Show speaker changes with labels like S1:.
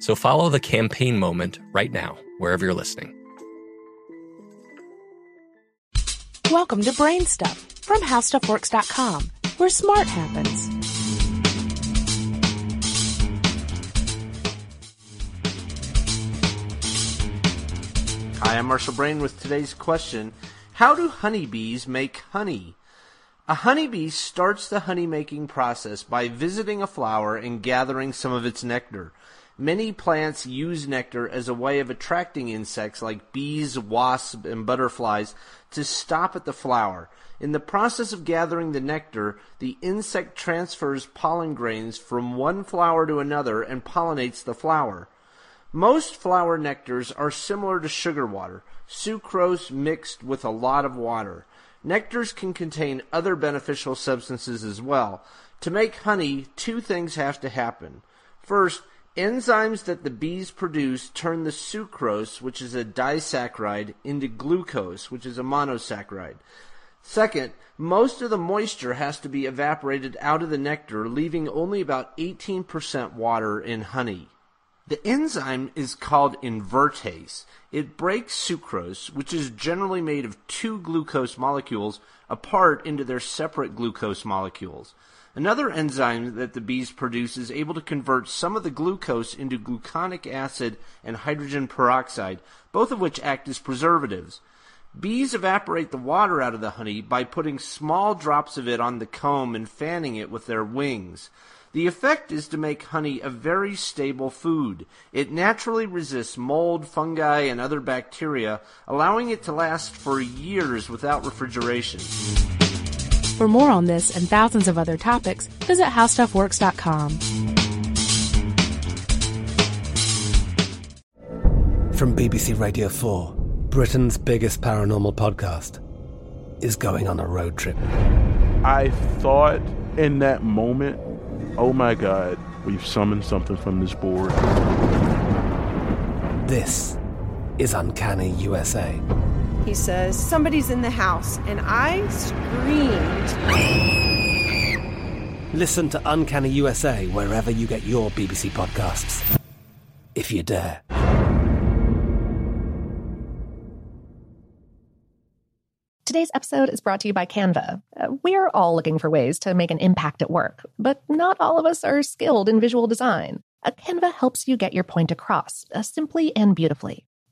S1: So follow the campaign moment right now, wherever you're listening.
S2: Welcome to Brain Stuff from HowStuffWorks.com, where smart happens.
S3: Hi, I'm Marshall Brain with today's question How do honeybees make honey? A honeybee starts the honey making process by visiting a flower and gathering some of its nectar. Many plants use nectar as a way of attracting insects like bees, wasps, and butterflies to stop at the flower. In the process of gathering the nectar, the insect transfers pollen grains from one flower to another and pollinates the flower. Most flower nectars are similar to sugar water, sucrose mixed with a lot of water. Nectars can contain other beneficial substances as well. To make honey, two things have to happen. First, Enzymes that the bees produce turn the sucrose, which is a disaccharide, into glucose, which is a monosaccharide. Second, most of the moisture has to be evaporated out of the nectar, leaving only about 18% water in honey. The enzyme is called invertase. It breaks sucrose, which is generally made of two glucose molecules, apart into their separate glucose molecules. Another enzyme that the bees produce is able to convert some of the glucose into gluconic acid and hydrogen peroxide, both of which act as preservatives. Bees evaporate the water out of the honey by putting small drops of it on the comb and fanning it with their wings. The effect is to make honey a very stable food. It naturally resists mold, fungi, and other bacteria, allowing it to last for years without refrigeration.
S2: For more on this and thousands of other topics, visit HowStuffWorks.com.
S4: From BBC Radio 4, Britain's biggest paranormal podcast is going on a road trip.
S5: I thought in that moment, oh my God, we've summoned something from this board.
S4: This is Uncanny USA.
S6: He says, Somebody's in the house, and I screamed.
S4: Listen to Uncanny USA wherever you get your BBC podcasts, if you dare.
S7: Today's episode is brought to you by Canva. Uh, we're all looking for ways to make an impact at work, but not all of us are skilled in visual design. Uh, Canva helps you get your point across, uh, simply and beautifully.